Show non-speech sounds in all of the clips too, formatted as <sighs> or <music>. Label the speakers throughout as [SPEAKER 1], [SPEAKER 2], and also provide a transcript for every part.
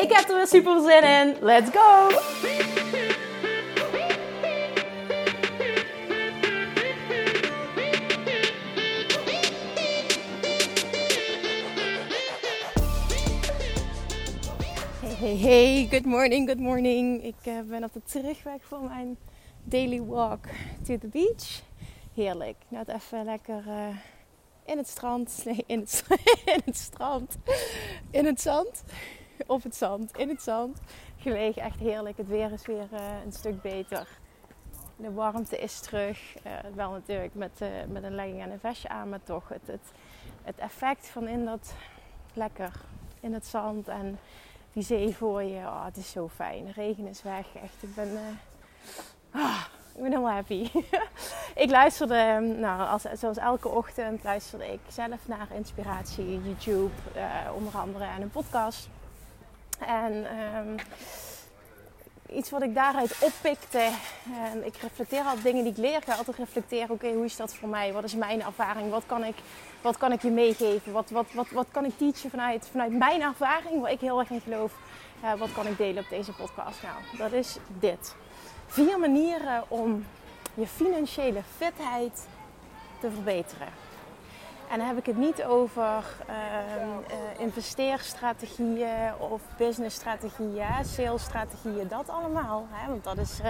[SPEAKER 1] Ik heb er weer super zin in. Let's go! Hey, hey, hey, good morning, good morning. Ik uh, ben op de terugweg van mijn daily walk to the beach. Heerlijk. Net even lekker uh, in het strand. <laughs> Nee, in het, <laughs> in het strand. In het zand. <laughs> Op het zand. In het zand. Gelegen. Echt heerlijk. Het weer is weer uh, een stuk beter. De warmte is terug. Uh, wel natuurlijk met, met een legging en een vestje aan. Maar toch het, het, het effect van in dat lekker in het zand. En die zee voor je. Oh, het is zo fijn. De regen is weg. Echt. Ik ben Ah, ik ben helemaal happy. <laughs> ik luisterde, ehm, nou, als, zoals elke ochtend, luisterde ik zelf naar inspiratie, YouTube, onder andere en een podcast. En um, iets wat ik daaruit oppikte, en ik reflecteer altijd dingen die ik leer, ik altijd reflecteren, oké, hoe is dat voor mij? Wat is mijn ervaring? Wat kan ik, wat kan ik je meegeven? Wat, wat, wat, wat kan ik teachen vanuit, vanuit mijn ervaring, waar ik heel erg in geloof? Uh, wat kan ik delen op deze podcast? Nou, dat is dit vier manieren om je financiële fitheid te verbeteren. En dan heb ik het niet over uh, uh, investeerstrategieën of businessstrategieën, salesstrategieën, dat allemaal. Hè? Want dat is uh,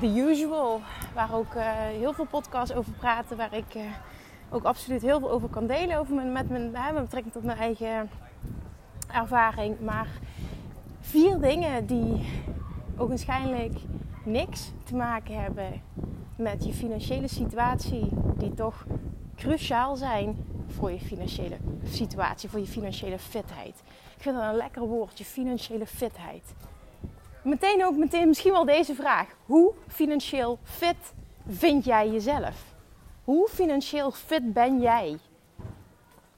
[SPEAKER 1] the usual, waar ook heel veel podcasts over praten, waar ik ook absoluut heel veel over kan delen over met, mijn, met betrekking tot mijn eigen ervaring. Maar vier dingen die ogenschijnlijk niks te maken hebben met je financiële situatie, die toch cruciaal zijn voor je financiële situatie, voor je financiële fitheid. Ik vind dat een lekker woord, je financiële fitheid. Meteen ook meteen misschien wel deze vraag: hoe financieel fit vind jij jezelf? Hoe financieel fit ben jij?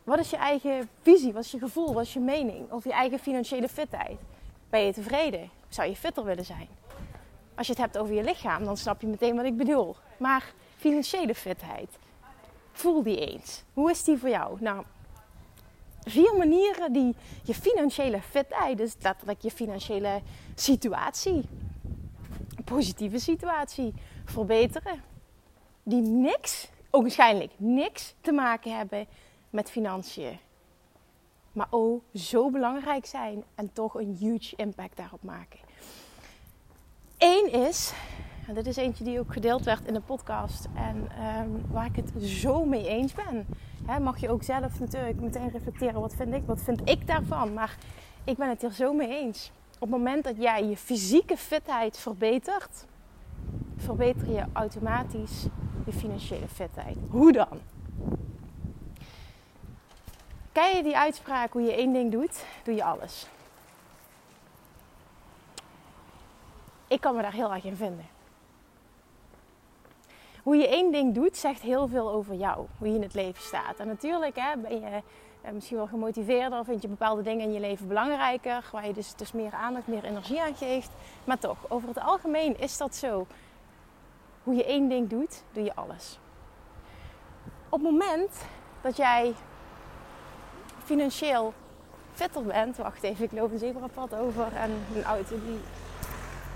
[SPEAKER 1] Wat is je eigen visie? Wat is je gevoel? Wat is je mening over je eigen financiële fitheid? Ben je tevreden? Zou je fitter willen zijn? Als je het hebt over je lichaam, dan snap je meteen wat ik bedoel. Maar financiële fitheid, voel die eens. Hoe is die voor jou? Nou, vier manieren die je financiële fitheid, dus letterlijk je financiële situatie, positieve situatie, verbeteren. Die niks, waarschijnlijk niks te maken hebben met financiën. Maar oh, zo belangrijk zijn en toch een huge impact daarop maken. Eén is, dit is eentje die ook gedeeld werd in de podcast en um, waar ik het zo mee eens ben. Mag je ook zelf natuurlijk meteen reflecteren, wat vind ik, wat vind ik daarvan? Maar ik ben het er zo mee eens. Op het moment dat jij je fysieke fitheid verbetert, verbeter je automatisch je financiële fitheid. Hoe dan? Ken je die uitspraak, hoe je één ding doet, doe je alles. ik kan me daar heel erg in vinden. Hoe je één ding doet, zegt heel veel over jou. Hoe je in het leven staat. En natuurlijk hè, ben je eh, misschien wel gemotiveerder. Vind je bepaalde dingen in je leven belangrijker. Waar je dus, dus meer aandacht, meer energie aan geeft. Maar toch, over het algemeen is dat zo. Hoe je één ding doet, doe je alles. Op het moment dat jij financieel fitter bent. Wacht even, ik loop een zebrapad over en een auto die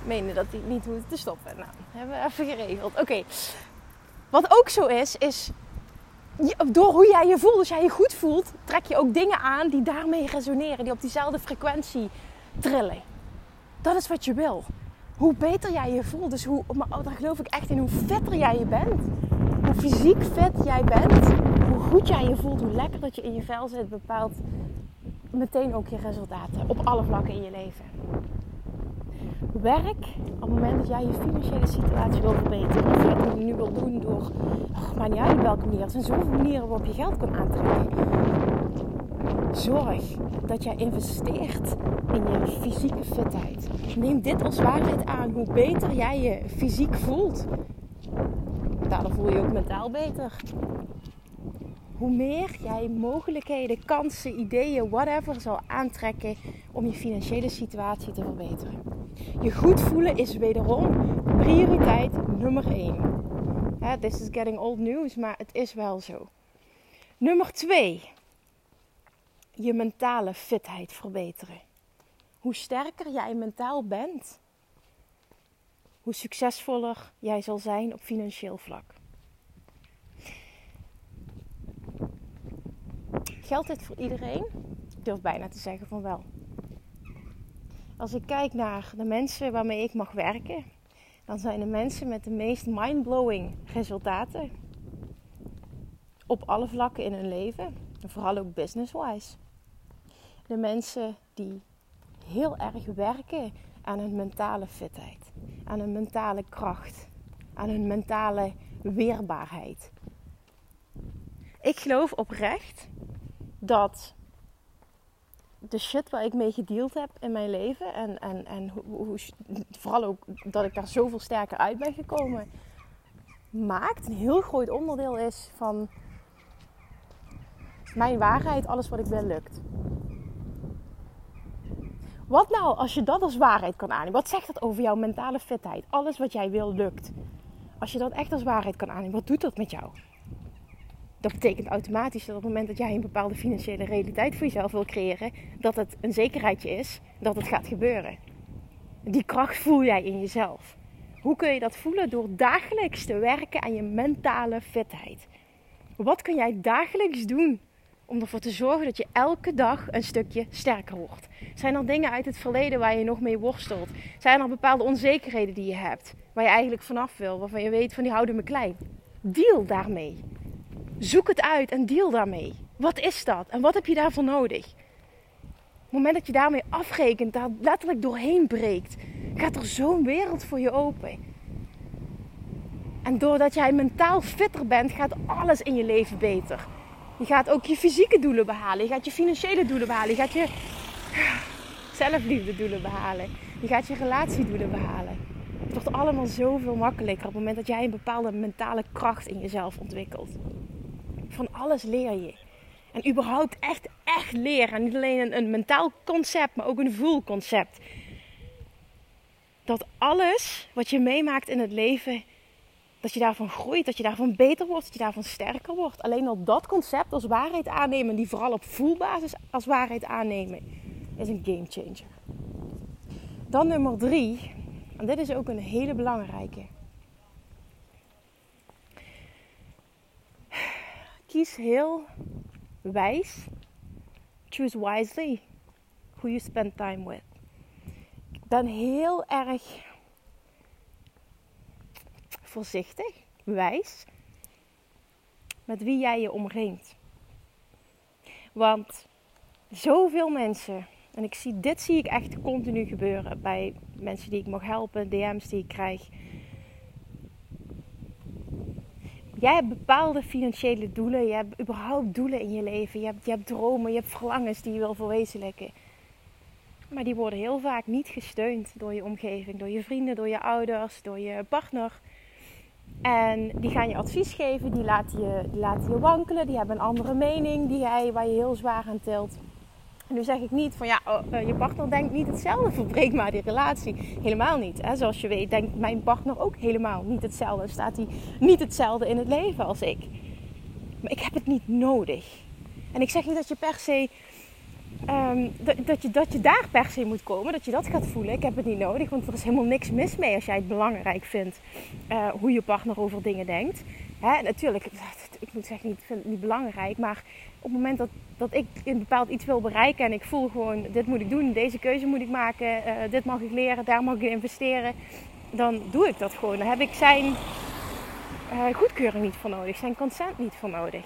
[SPEAKER 1] meende dat hij niet hoefde te stoppen. Nou, hebben we even geregeld. Oké. Wat ook zo is, is door hoe jij je voelt, als jij je goed voelt, trek je ook dingen aan die daarmee resoneren, die op diezelfde frequentie trillen. Dat is wat je wil. Hoe beter jij je voelt, dus hoe, maar daar geloof ik echt in, hoe fitter jij je bent, hoe fysiek fit jij bent, hoe goed jij je voelt, hoe lekker dat je in je vel zit, bepaalt meteen ook je resultaten op alle vlakken in je leven. Werk op het moment dat jij je financiële situatie wil verbeteren. Of je nu wil doen door, oh, maar niet uit welke manier. Er zijn zoveel manieren waarop je geld kan aantrekken. Zorg dat jij investeert in je fysieke fitheid. Neem dit als waarheid aan. Hoe beter jij je fysiek voelt, daardoor voel je je ook mentaal beter. Hoe meer jij mogelijkheden, kansen, ideeën, whatever zal aantrekken om je financiële situatie te verbeteren. Je goed voelen is wederom prioriteit nummer 1. This is getting old news, maar het is wel zo. Nummer 2. Je mentale fitheid verbeteren. Hoe sterker jij mentaal bent, hoe succesvoller jij zal zijn op financieel vlak. Geldt dit voor iedereen? Ik durf bijna te zeggen van wel. Als ik kijk naar de mensen waarmee ik mag werken, dan zijn de mensen met de meest mindblowing resultaten op alle vlakken in hun leven, en vooral ook business-wise. De mensen die heel erg werken aan hun mentale fitheid, aan hun mentale kracht, aan hun mentale weerbaarheid. Ik geloof oprecht dat de shit waar ik mee gedeeld heb in mijn leven en, en, en hoe, vooral ook dat ik daar zoveel sterker uit ben gekomen, maakt een heel groot onderdeel is van mijn waarheid, alles wat ik wil lukt. Wat nou als je dat als waarheid kan aannemen? Wat zegt dat over jouw mentale fitheid? Alles wat jij wil lukt. Als je dat echt als waarheid kan aannemen, wat doet dat met jou? Dat betekent automatisch dat op het moment dat jij een bepaalde financiële realiteit voor jezelf wil creëren, dat het een zekerheidje is dat het gaat gebeuren. Die kracht voel jij in jezelf. Hoe kun je dat voelen? Door dagelijks te werken aan je mentale fitheid. Wat kun jij dagelijks doen om ervoor te zorgen dat je elke dag een stukje sterker wordt? Zijn er dingen uit het verleden waar je nog mee worstelt? Zijn er bepaalde onzekerheden die je hebt, waar je eigenlijk vanaf wil, waarvan je weet van die houden me klein? Deal daarmee. Zoek het uit en deal daarmee. Wat is dat en wat heb je daarvoor nodig? Op het moment dat je daarmee afrekent, daar letterlijk doorheen breekt, gaat er zo'n wereld voor je open. En doordat jij mentaal fitter bent, gaat alles in je leven beter. Je gaat ook je fysieke doelen behalen. Je gaat je financiële doelen behalen. Je gaat je <sighs> zelfliefde doelen behalen. Je gaat je relatiedoelen behalen. Het wordt allemaal zoveel makkelijker op het moment dat jij een bepaalde mentale kracht in jezelf ontwikkelt. Van alles leer je. En überhaupt echt, echt leren. En niet alleen een, een mentaal concept, maar ook een voelconcept. Dat alles wat je meemaakt in het leven, dat je daarvan groeit, dat je daarvan beter wordt, dat je daarvan sterker wordt. Alleen al dat concept als waarheid aannemen, die vooral op voelbasis als waarheid aannemen, is een game changer. Dan nummer drie, en dit is ook een hele belangrijke. Kies heel wijs. Choose wisely who you spend time with. Ik ben heel erg voorzichtig, wijs met wie jij je omringt. Want zoveel mensen, en ik zie, dit zie ik echt continu gebeuren bij mensen die ik mag helpen, DM's die ik krijg Jij hebt bepaalde financiële doelen. Je hebt überhaupt doelen in je leven. Je hebt, hebt dromen, je hebt verlangens die je wil verwezenlijken. Maar die worden heel vaak niet gesteund door je omgeving, door je vrienden, door je ouders, door je partner. En die gaan je advies geven, die laten je, die laten je wankelen, die hebben een andere mening die jij, waar je heel zwaar aan tilt. En nu zeg ik niet van ja, oh, eh, je partner denkt niet hetzelfde, <laughs> verbreek maar die relatie. Helemaal niet. Hè? Zoals je weet, denkt mijn partner ook helemaal niet hetzelfde. Staat hij niet hetzelfde in het leven als ik. Maar ik heb het niet nodig. En ik zeg niet dat je per se. Um, dat, je, dat je daar per se moet komen, dat je dat gaat voelen. Ik heb het niet nodig, want er is helemaal niks mis mee als jij het belangrijk vindt uh, hoe je partner over dingen denkt. Hè, natuurlijk, ik moet zeggen, ik vind het niet belangrijk, maar op het moment dat, dat ik een bepaald iets wil bereiken en ik voel gewoon, dit moet ik doen, deze keuze moet ik maken, uh, dit mag ik leren, daar mag ik investeren, dan doe ik dat gewoon. Dan heb ik zijn uh, goedkeuring niet voor nodig, zijn consent niet voor nodig.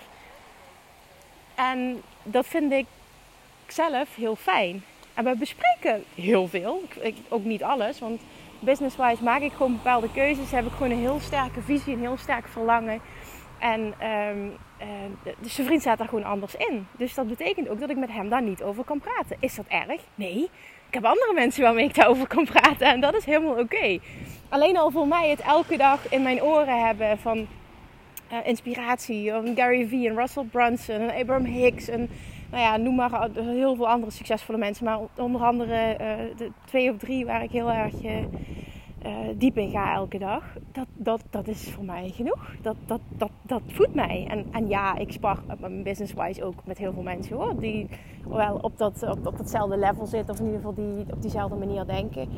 [SPEAKER 1] En dat vind ik zelf heel fijn. En we bespreken heel veel. Ik, ook niet alles, want business-wise maak ik gewoon bepaalde keuzes. Heb ik gewoon een heel sterke visie, een heel sterk verlangen. En um, uh, dus zijn vriend staat daar gewoon anders in. Dus dat betekent ook dat ik met hem daar niet over kan praten. Is dat erg? Nee. Ik heb andere mensen waarmee ik daarover kan praten. En dat is helemaal oké. Alleen al voor mij het elke dag in mijn oren hebben van uh, inspiratie. Van Gary Vee en Russell Brunson en Abraham Hicks. En nou ja, noem maar heel veel andere succesvolle mensen. Maar onder andere uh, de twee of drie waar ik heel erg uh, diep in ga elke dag, dat, dat, dat is voor mij genoeg. Dat, dat, dat, dat voedt mij. En, en ja, ik spar business-wise ook met heel veel mensen hoor, die wel op, dat, op, op datzelfde level zitten, of in ieder geval die op diezelfde manier denken.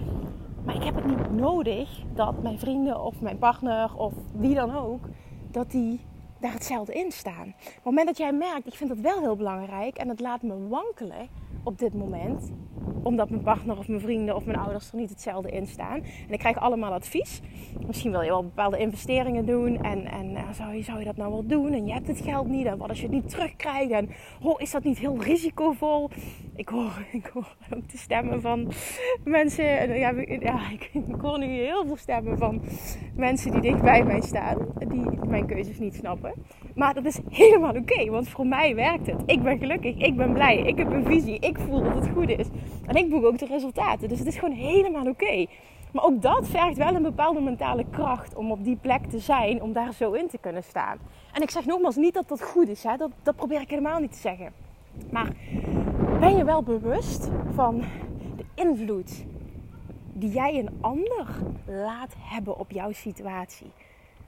[SPEAKER 1] Maar ik heb het niet nodig dat mijn vrienden of mijn partner of wie dan ook, dat die daar hetzelfde in staan. Op het moment dat jij merkt, ik vind dat wel heel belangrijk en het laat me wankelen op dit moment, omdat mijn partner of mijn vrienden of mijn ouders er niet hetzelfde in staan. En ik krijg allemaal advies. Misschien wil je wel bepaalde investeringen doen. En, en eh, zou, je, zou je dat nou wel doen? En je hebt het geld niet. En wat als je het niet terugkrijgt? En oh, is dat niet heel risicovol? Ik hoor, <laughs> ik hoor ook de stemmen van mensen. Ja, ja <laughs> ik, ik hoor nu heel veel stemmen van mensen die dicht bij mij staan. Die mijn keuzes niet snappen. Maar dat is helemaal oké. want voor mij werkt het. Ik ben gelukkig. Ik ben blij. Ik heb een visie. Ik voel dat het goed is. En ik boek ook de resultaten. Dus het is gewoon helemaal oké. Maar ook dat vergt wel een bepaalde mentale kracht om op die plek te zijn, om daar zo in te kunnen staan. En ik zeg nogmaals niet dat dat goed is, hè? Dat, dat probeer ik helemaal niet te zeggen. Maar ben je wel bewust van de invloed die jij een ander laat hebben op jouw situatie?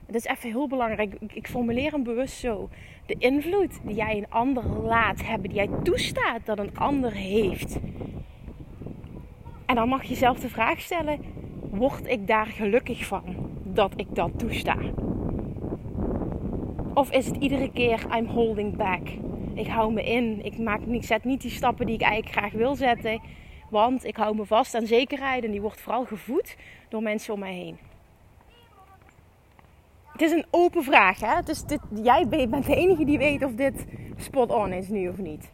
[SPEAKER 1] Dat is even heel belangrijk. Ik formuleer hem bewust zo. De invloed die jij een ander laat hebben, die jij toestaat dat een ander heeft. En dan mag je jezelf de vraag stellen: word ik daar gelukkig van dat ik dat toesta? Of is het iedere keer I'm holding back? Ik hou me in. Ik, maak, ik zet niet die stappen die ik eigenlijk graag wil zetten. Want ik hou me vast aan zekerheid en die wordt vooral gevoed door mensen om mij heen. Het is een open vraag. Hè? Dus dit, jij bent de enige die weet of dit spot on is nu of niet.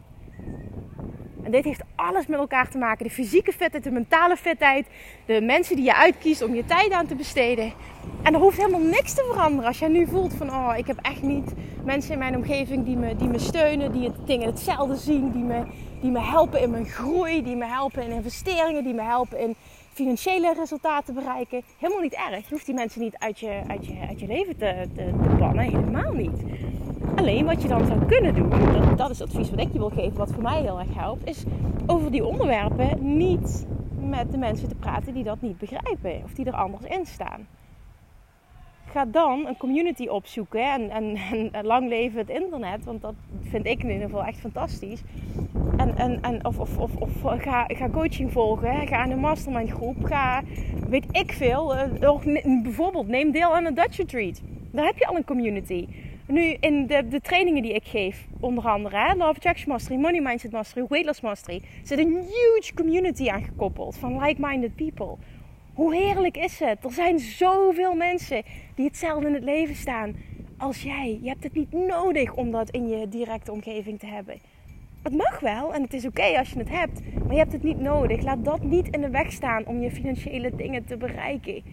[SPEAKER 1] En dit heeft alles met elkaar te maken. De fysieke fitheid, de mentale fitheid. De mensen die je uitkiest om je tijd aan te besteden. En er hoeft helemaal niks te veranderen. Als jij nu voelt van, oh, ik heb echt niet mensen in mijn omgeving die me, die me steunen. Die het dingen hetzelfde zien. Die me, die me helpen in mijn groei. Die me helpen in investeringen. Die me helpen in financiële resultaten bereiken. Helemaal niet erg. Je hoeft die mensen niet uit je, uit je, uit je leven te, te, te bannen. Helemaal niet. Alleen wat je dan zou kunnen doen, dat, dat is het advies wat ik je wil geven, wat voor mij heel erg helpt, is over die onderwerpen niet met de mensen te praten die dat niet begrijpen of die er anders in staan. Ga dan een community opzoeken en, en, en lang leven het internet, want dat vind ik in ieder geval echt fantastisch. En, en, en, of of, of, of ga, ga coaching volgen, ga aan een mastermind groep, ga weet ik veel. Uh, bijvoorbeeld neem deel aan een Dutch Retreat. Daar heb je al een community. Nu in de, de trainingen die ik geef, onder andere hè, Love Attraction Mastery, Money Mindset Mastery, Weight Loss Mastery, zit een huge community aangekoppeld van like-minded people. Hoe heerlijk is het? Er zijn zoveel mensen die hetzelfde in het leven staan als jij. Je hebt het niet nodig om dat in je directe omgeving te hebben. Het mag wel en het is oké als je het hebt, maar je hebt het niet nodig. Laat dat niet in de weg staan om je financiële dingen te bereiken.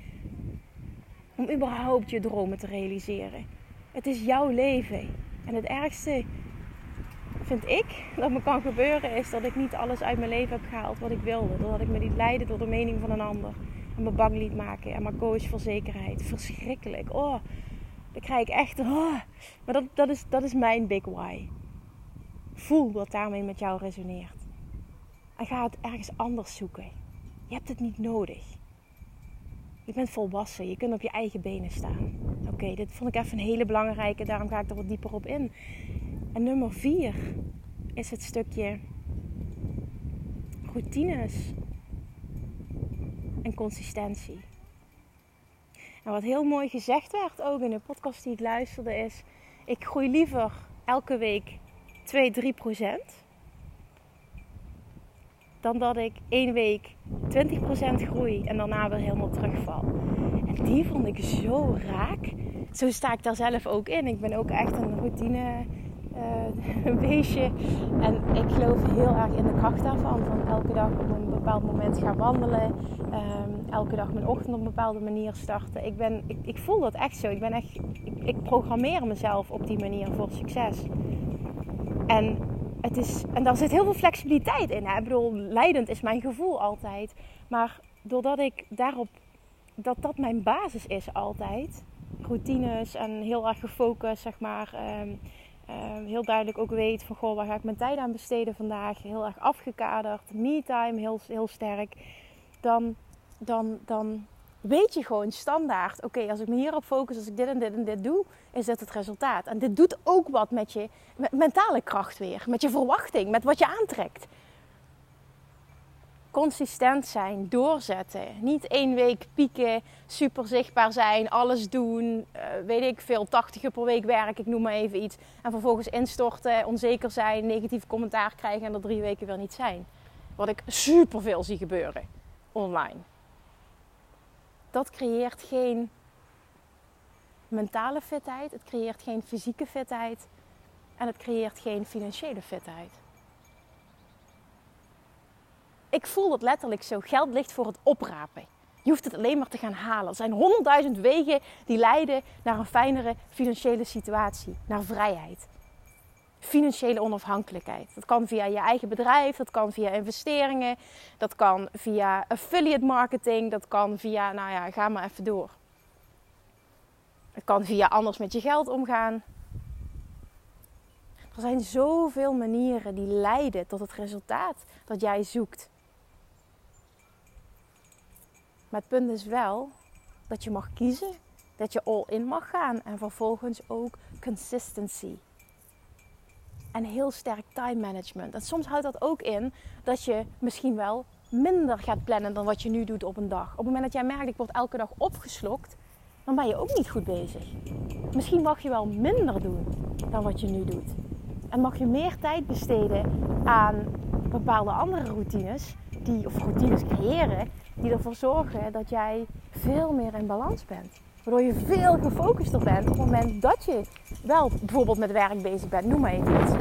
[SPEAKER 1] Om überhaupt je dromen te realiseren. Het is jouw leven. En het ergste vind ik dat me kan gebeuren is dat ik niet alles uit mijn leven heb gehaald wat ik wilde. Doordat ik me liet leiden door de mening van een ander. En me bang liet maken. En maar koos voor zekerheid. Verschrikkelijk. Oh, dan krijg ik echt... Oh. Maar dat, dat, is, dat is mijn big why. Voel wat daarmee met jou resoneert. En ga het ergens anders zoeken. Je hebt het niet nodig. Je bent volwassen, je kunt op je eigen benen staan. Oké, dit vond ik even een hele belangrijke, daarom ga ik er wat dieper op in. En nummer vier is het stukje routines en consistentie. En wat heel mooi gezegd werd ook in de podcast die ik luisterde is... ik groei liever elke week 2, 3 procent dan dat ik één week 20% groei en daarna weer helemaal terugval. En die vond ik zo raak. Zo sta ik daar zelf ook in. Ik ben ook echt een routine uh, <laughs> een beestje. En ik geloof heel erg in de kracht daarvan. Van elke dag op een bepaald moment gaan wandelen. Um, elke dag mijn ochtend op een bepaalde manier starten. Ik, ben, ik, ik voel dat echt zo. Ik, ben echt, ik, programmeer mezelf op die manier voor succes. En, het is, en daar zit heel veel flexibiliteit in. Ik bedoel, leidend is mijn gevoel altijd. Maar doordat ik daarop, dat dat mijn basis is altijd. Routines en heel erg gefocust, zeg maar. Um, heel duidelijk ook weet van, goh, waar ga ik mijn tijd aan besteden vandaag? Heel erg afgekaderd. Me-time, heel, heel sterk. Dan, dan, dan weet je gewoon standaard, oké, als ik me hierop focus, als ik dit en dit en dit doe, is dit het resultaat. En dit doet ook wat met je mentale kracht weer, met je verwachting, met wat je aantrekt. Consistent zijn, doorzetten. Niet één week pieken, super zichtbaar zijn, alles doen, uh, weet ik veel, 80 uur per week werk, ik noem maar even iets. En vervolgens instorten, onzeker zijn, negatief commentaar krijgen en er drie weken weer niet zijn. Wat ik super veel zie gebeuren online dat creëert geen mentale fitheid, het creëert geen fysieke fitheid en het creëert geen financiële fitheid. Ik voel dat letterlijk zo. Geld ligt voor het oprapen. Je hoeft het alleen maar te gaan halen. Er zijn honderdduizend wegen die leiden naar een fijnere financiële situatie, naar vrijheid financiële onafhankelijkheid. Dat kan via je eigen bedrijf, dat kan via investeringen, dat kan via affiliate marketing, dat kan via, nou ja, ga maar even door. Het kan via anders met je geld omgaan. Er zijn zoveel manieren die leiden tot het resultaat dat jij zoekt. Maar het punt is wel dat je mag kiezen, dat je all in mag gaan en vervolgens ook consistency en heel sterk time management. En soms houdt dat ook in dat je misschien wel minder gaat plannen dan wat je nu doet op een dag. Op het moment dat jij merkt, ik word elke dag opgeslokt, dan ben je ook niet goed bezig. Misschien mag je wel minder doen dan wat je nu doet. En mag je meer tijd besteden aan bepaalde andere routines, die, of routines creëren, die ervoor zorgen dat jij veel meer in balans bent. Waardoor je veel gefocuster bent op het moment dat je wel bijvoorbeeld met werk bezig bent. Noem maar even iets.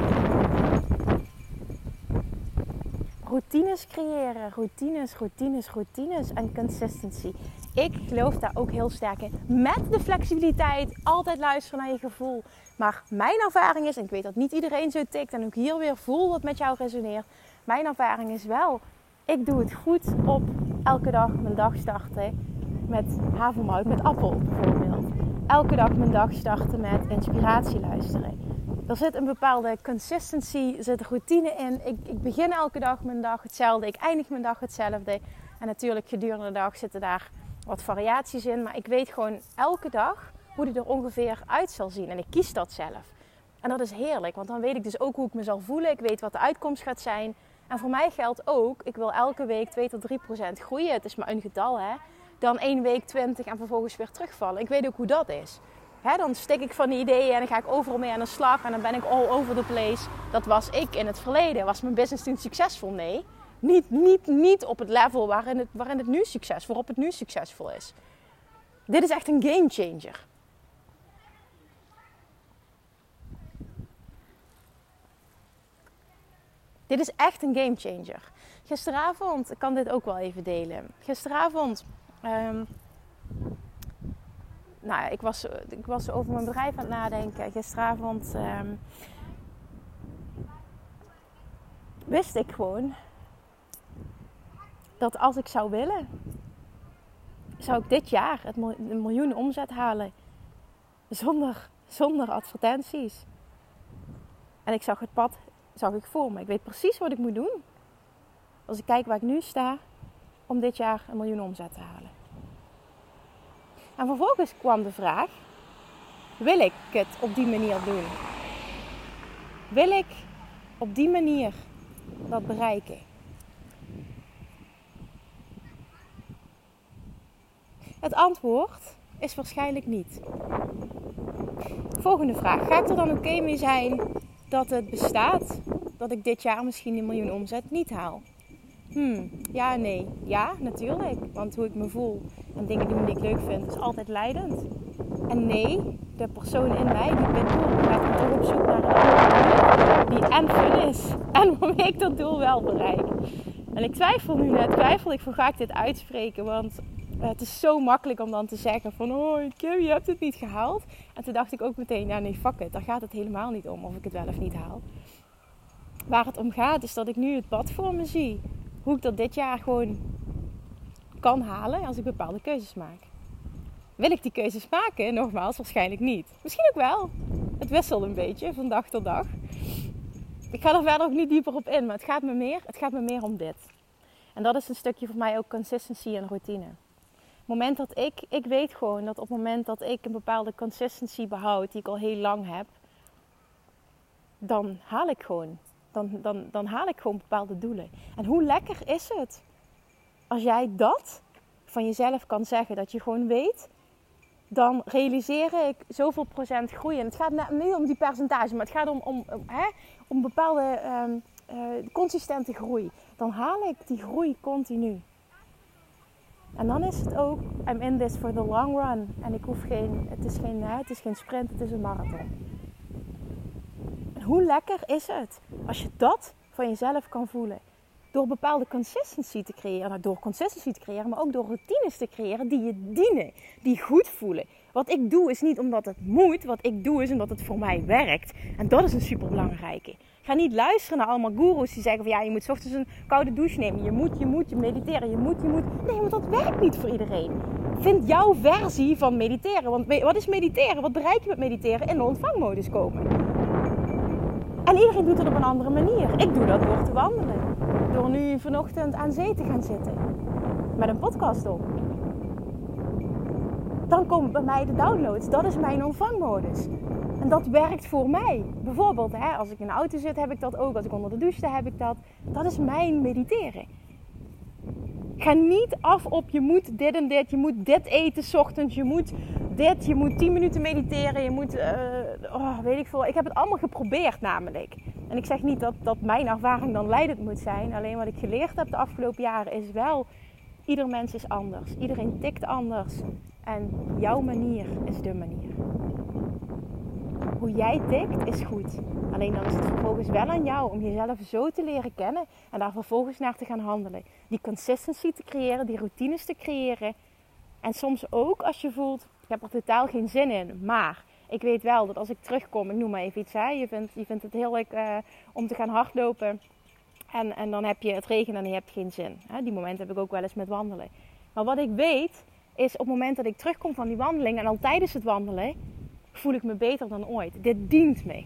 [SPEAKER 1] Routines creëren, routines, routines, routines en consistency. Ik geloof daar ook heel sterk in. Met de flexibiliteit, altijd luisteren naar je gevoel. Maar mijn ervaring is, en ik weet dat niet iedereen zo tikt en ook hier weer voel wat met jou resoneert. Mijn ervaring is wel, ik doe het goed op elke dag mijn dag starten met havermout met appel bijvoorbeeld. Elke dag mijn dag starten met inspiratie luisteren. Er zit een bepaalde consistency, er zit routine in. Ik, ik begin elke dag mijn dag hetzelfde, ik eindig mijn dag hetzelfde. En natuurlijk gedurende de dag zitten daar wat variaties in. Maar ik weet gewoon elke dag hoe die er ongeveer uit zal zien. En ik kies dat zelf. En dat is heerlijk, want dan weet ik dus ook hoe ik me zal voelen. Ik weet wat de uitkomst gaat zijn. En voor mij geldt ook, ik wil elke week 2 tot 3 procent groeien. Het is maar een getal, hè dan één week 20 en vervolgens weer terugvallen. Ik weet ook hoe dat is. dan stik ik van die ideeën en dan ga ik overal mee aan de slag en dan ben ik all over the place. Dat was ik in het verleden. Was mijn business toen succesvol? Nee. Niet, niet, niet op het level waarin het, waarin het nu succes, waarop het nu succesvol is. Dit is echt een game changer. Dit is echt een game changer. Gisteravond, ik kan dit ook wel even delen. Gisteravond Um, nou, ik was, ik was over mijn bedrijf aan het nadenken. Gisteravond um, wist ik gewoon dat als ik zou willen, zou ik dit jaar het miljoen omzet halen. Zonder, zonder advertenties. En ik zag het pad zag ik voor me. Ik weet precies wat ik moet doen. Als ik kijk waar ik nu sta, om dit jaar een miljoen omzet te halen. En vervolgens kwam de vraag: wil ik het op die manier doen? Wil ik op die manier dat bereiken? Het antwoord is waarschijnlijk niet. Volgende vraag: ga ik er dan oké mee zijn dat het bestaat dat ik dit jaar misschien een miljoen omzet niet haal? Hmm, ja, nee. Ja, natuurlijk. Want hoe ik me voel en dingen doen die ik leuk vind, is altijd leidend. En nee, de persoon in mij, die bent door, gaat toch op zoek naar een andere die en fun is. <laughs> En waarmee ik dat doel wel bereik. En ik twijfel nu net, twijfel ik van ga ik dit uitspreken? Want eh, het is zo makkelijk om dan te zeggen van oh Kim, je hebt het niet gehaald. En toen dacht ik ook meteen, ja nee fuck it, daar gaat het helemaal niet om of ik het wel of niet haal. Waar het om gaat is dat ik nu het pad voor me zie. Hoe ik dat dit jaar gewoon kan halen als ik bepaalde keuzes maak. Wil ik die keuzes maken? Nogmaals, waarschijnlijk niet. Misschien ook wel. Het wisselt een beetje van dag tot dag. Ik ga er verder ook niet dieper op in, maar het gaat me meer, het gaat me meer om dit. En dat is een stukje voor mij ook consistency en routine. Moment dat ik, ik weet gewoon dat op het moment dat ik een bepaalde consistency behoud, die ik al heel lang heb, dan haal ik gewoon. Dan, dan, dan haal ik gewoon bepaalde doelen. En hoe lekker is het als jij dat van jezelf kan zeggen, dat je gewoon weet, dan realiseer ik zoveel procent groei. En het gaat niet om die percentage, maar het gaat om, om, om, hè, om bepaalde um, consistente groei. Dan haal ik die groei continu. En dan is het ook, I'm in this for the long run. En ik hoef geen, het is geen, het is geen sprint, het is een marathon. En hoe lekker is het als je dat van jezelf kan voelen? door bepaalde consistency te creëren. Nou, door consistency te creëren, maar ook door routines te creëren die je dienen, die goed voelen. Wat ik doe is niet omdat het moet, wat ik doe is omdat het voor mij werkt. En dat is een superbelangrijke. Ga niet luisteren naar allemaal gurus die zeggen van ja, je moet ochtends een koude douche nemen. Je moet, je moet, je mediteren, je moet, je moet. Nee, want dat werkt niet voor iedereen. Vind jouw versie van mediteren. Want wat is mediteren? Wat bereik je met mediteren? In de ontvangmodus komen. En iedereen doet het op een andere manier. Ik doe dat door te wandelen. Door nu vanochtend aan zee te gaan zitten. Met een podcast op. Dan komen bij mij de downloads. Dat is mijn ontvangmodus. En dat werkt voor mij. Bijvoorbeeld, hè, als ik in de auto zit, heb ik dat ook. Als ik onder de douche sta, heb ik dat. Dat is mijn mediteren. Ga niet af op je moet dit en dit. Je moet dit eten s ochtends. Je moet dit. Je moet 10 minuten mediteren. Je moet, uh, oh, weet ik veel. Ik heb het allemaal geprobeerd namelijk. En ik zeg niet dat, dat mijn ervaring dan leidend moet zijn. Alleen wat ik geleerd heb de afgelopen jaren is wel... Ieder mens is anders. Iedereen tikt anders. En jouw manier is de manier. Hoe jij tikt is goed. Alleen dan is het vervolgens wel aan jou om jezelf zo te leren kennen en daar vervolgens naar te gaan handelen. Die consistency te creëren, die routines te creëren. En soms ook als je voelt, ik heb er totaal geen zin in, maar ik weet wel dat als ik terugkom, ik noem maar even iets, hè, je, vindt, je vindt het heel uh, om te gaan hardlopen. En, en dan heb je het regenen en je hebt geen zin. Hè. Die momenten heb ik ook wel eens met wandelen. Maar wat ik weet, is op het moment dat ik terugkom van die wandeling en al tijdens het wandelen, voel ik me beter dan ooit. Dit dient me.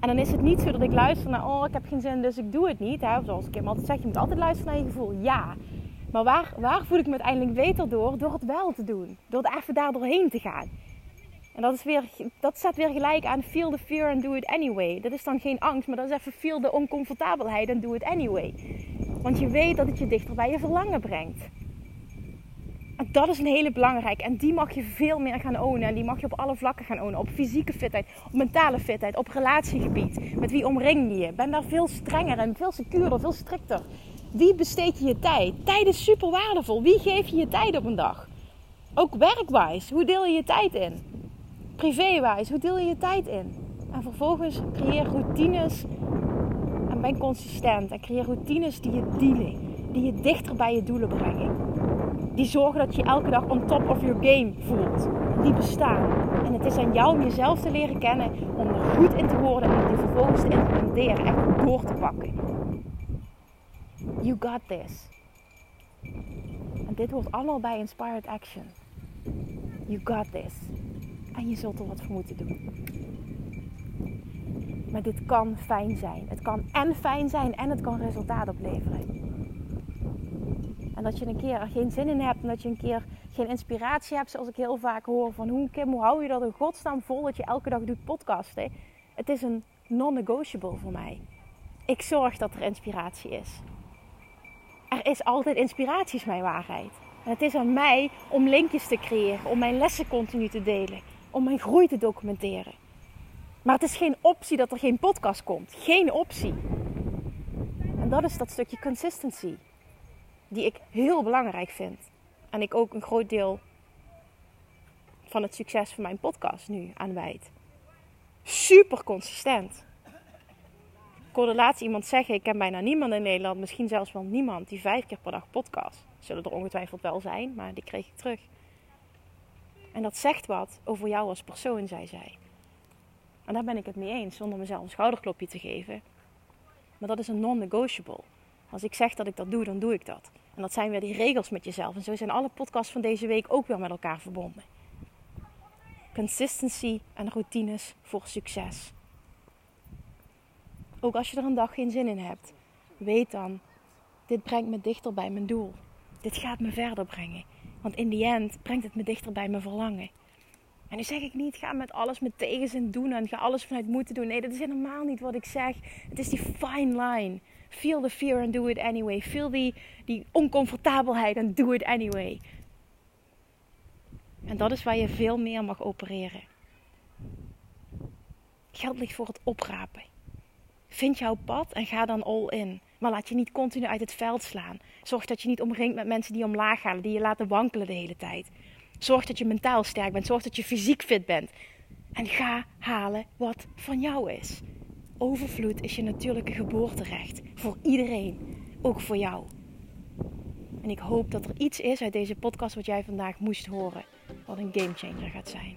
[SPEAKER 1] En dan is het niet zo dat ik luister naar, oh ik heb geen zin, dus ik doe het niet. Hè. Zoals ik hem altijd zeg, je moet altijd luisteren naar je gevoel. Ja. Maar waar, waar voel ik me uiteindelijk beter door? Door het wel te doen. Door er even daar doorheen te gaan. En dat, is weer, dat staat weer gelijk aan feel the fear and do it anyway. Dat is dan geen angst, maar dat is even feel de oncomfortabelheid en do it anyway. Want je weet dat het je dichter bij je verlangen brengt. Dat is een hele belangrijke. En die mag je veel meer gaan ownen. En die mag je op alle vlakken gaan ownen. Op fysieke fitheid, op mentale fitheid, op relatiegebied. Met wie omring je je? Ben daar veel strenger en veel secuurder, veel strikter. Wie besteed je je tijd? Tijd is super waardevol. Wie geef je je tijd op een dag? Ook werkwijs. Hoe deel je je tijd in? Privéwijs. Hoe deel je je tijd in? En vervolgens creëer routines. En ben consistent. En creëer routines die je dienen. Die je dichter bij je doelen brengen die zorgen dat je elke dag on top of your game voelt. Die bestaan. En het is aan jou om jezelf te leren kennen, om er goed in te worden en die vervolgens te implementeren en door te pakken. You got this. En dit hoort allemaal bij Inspired Action. You got this. En je zult er wat voor moeten doen. Maar dit kan fijn zijn. Het kan en fijn zijn en het kan resultaat opleveren. En dat je een keer er geen zin in hebt. En dat je een keer geen inspiratie hebt. Zoals ik heel vaak hoor van hoe Kim, hoe hou je dat in godsnaam vol dat je elke dag doet podcasten. Het is een non-negotiable voor mij. Ik zorg dat er inspiratie is. Er is altijd inspiratie, is mijn waarheid. En het is aan mij om linkjes te creëren, om mijn lessen continu te delen, om mijn groei te documenteren. Maar het is geen optie dat er geen podcast komt. Geen optie. En dat is dat stukje consistency die ik heel belangrijk vind. En ik ook een groot deel van het succes van mijn podcast nu aan wijd. Super consistent. Ik hoorde laatst iemand zeggen: Ik ken bijna niemand in Nederland, misschien zelfs wel niemand, die vijf keer per dag podcast. Zullen er ongetwijfeld wel zijn, maar die kreeg ik terug. En dat zegt wat over jou als persoon, zei zij. En daar ben ik het mee eens, zonder mezelf een schouderklopje te geven. Maar dat is een non-negotiable. Als ik zeg dat ik dat doe, dan doe ik dat. En dat zijn weer die regels met jezelf. En zo zijn alle podcasts van deze week ook weer met elkaar verbonden. Consistency en routines voor succes. Ook als je er een dag geen zin in hebt, weet dan, dit brengt me dichter bij mijn doel. Dit gaat me verder brengen. Want in die end brengt het me dichter bij mijn verlangen. En nu zeg ik niet, ga met alles met tegenzin doen en ga alles vanuit moeten doen. Nee, dat is helemaal niet wat ik zeg. Het is die fine line. Feel the fear and do it anyway. Feel die, die oncomfortabelheid en do it anyway. En dat is waar je veel meer mag opereren. Geld ligt voor het oprapen. Vind jouw pad en ga dan all in. Maar laat je niet continu uit het veld slaan. Zorg dat je niet omringt met mensen die omlaag gaan, die je laten wankelen de hele tijd. Zorg dat je mentaal sterk bent. Zorg dat je fysiek fit bent. En ga halen wat van jou is. Overvloed is je natuurlijke geboorterecht. Voor iedereen. Ook voor jou. En ik hoop dat er iets is uit deze podcast wat jij vandaag moest horen. Wat een gamechanger gaat zijn.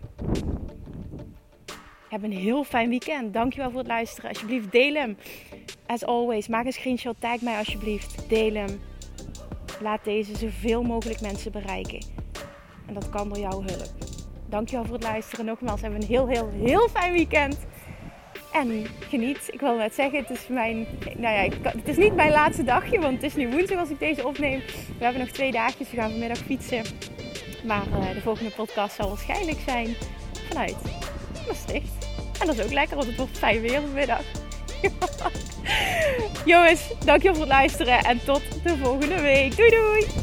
[SPEAKER 1] Heb een heel fijn weekend. Dankjewel voor het luisteren. Alsjeblieft, deel hem. As always, maak een screenshot. Tag mij alsjeblieft. Deel hem. Laat deze zoveel mogelijk mensen bereiken. En dat kan door jouw hulp. Dankjewel voor het luisteren. Nogmaals, hebben een heel, heel, heel fijn weekend. En geniet. Ik wil net zeggen, het is mijn. Nou ja, het is niet mijn laatste dagje, want het is nu woensdag als ik deze opneem. We hebben nog twee dagjes. We gaan vanmiddag fietsen. Maar uh, de volgende podcast zal waarschijnlijk zijn vanuit Maastricht. En dat is ook lekker, want het wordt fijn weer vanmiddag. <laughs> Jongens, dankjewel voor het luisteren en tot de volgende week. Doei doei!